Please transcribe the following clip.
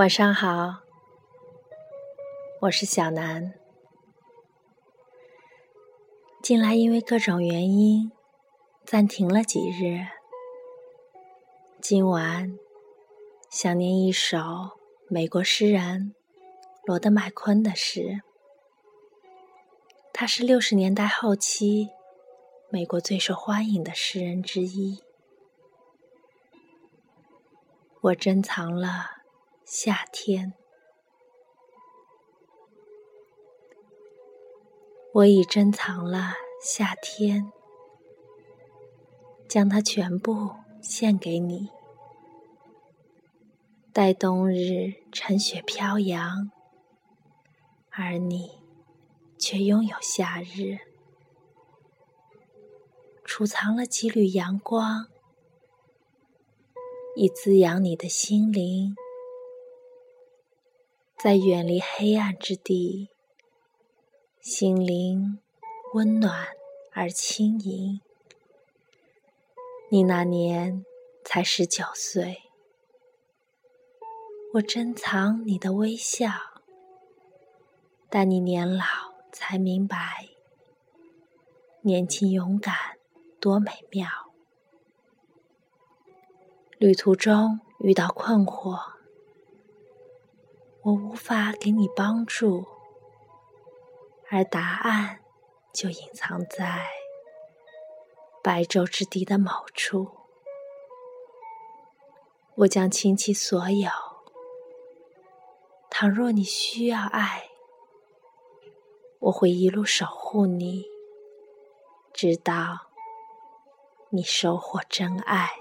晚上好，我是小南。近来因为各种原因暂停了几日，今晚想念一首美国诗人罗德麦昆的诗。他是六十年代后期美国最受欢迎的诗人之一。我珍藏了。夏天，我已珍藏了夏天，将它全部献给你。待冬日尘雪飘扬，而你却拥有夏日，储藏了几缕阳光，以滋养你的心灵。在远离黑暗之地，心灵温暖而轻盈。你那年才十九岁，我珍藏你的微笑，但你年老才明白，年轻勇敢多美妙。旅途中遇到困惑。我无法给你帮助，而答案就隐藏在白昼之地的某处。我将倾其所有。倘若你需要爱，我会一路守护你，直到你收获真爱。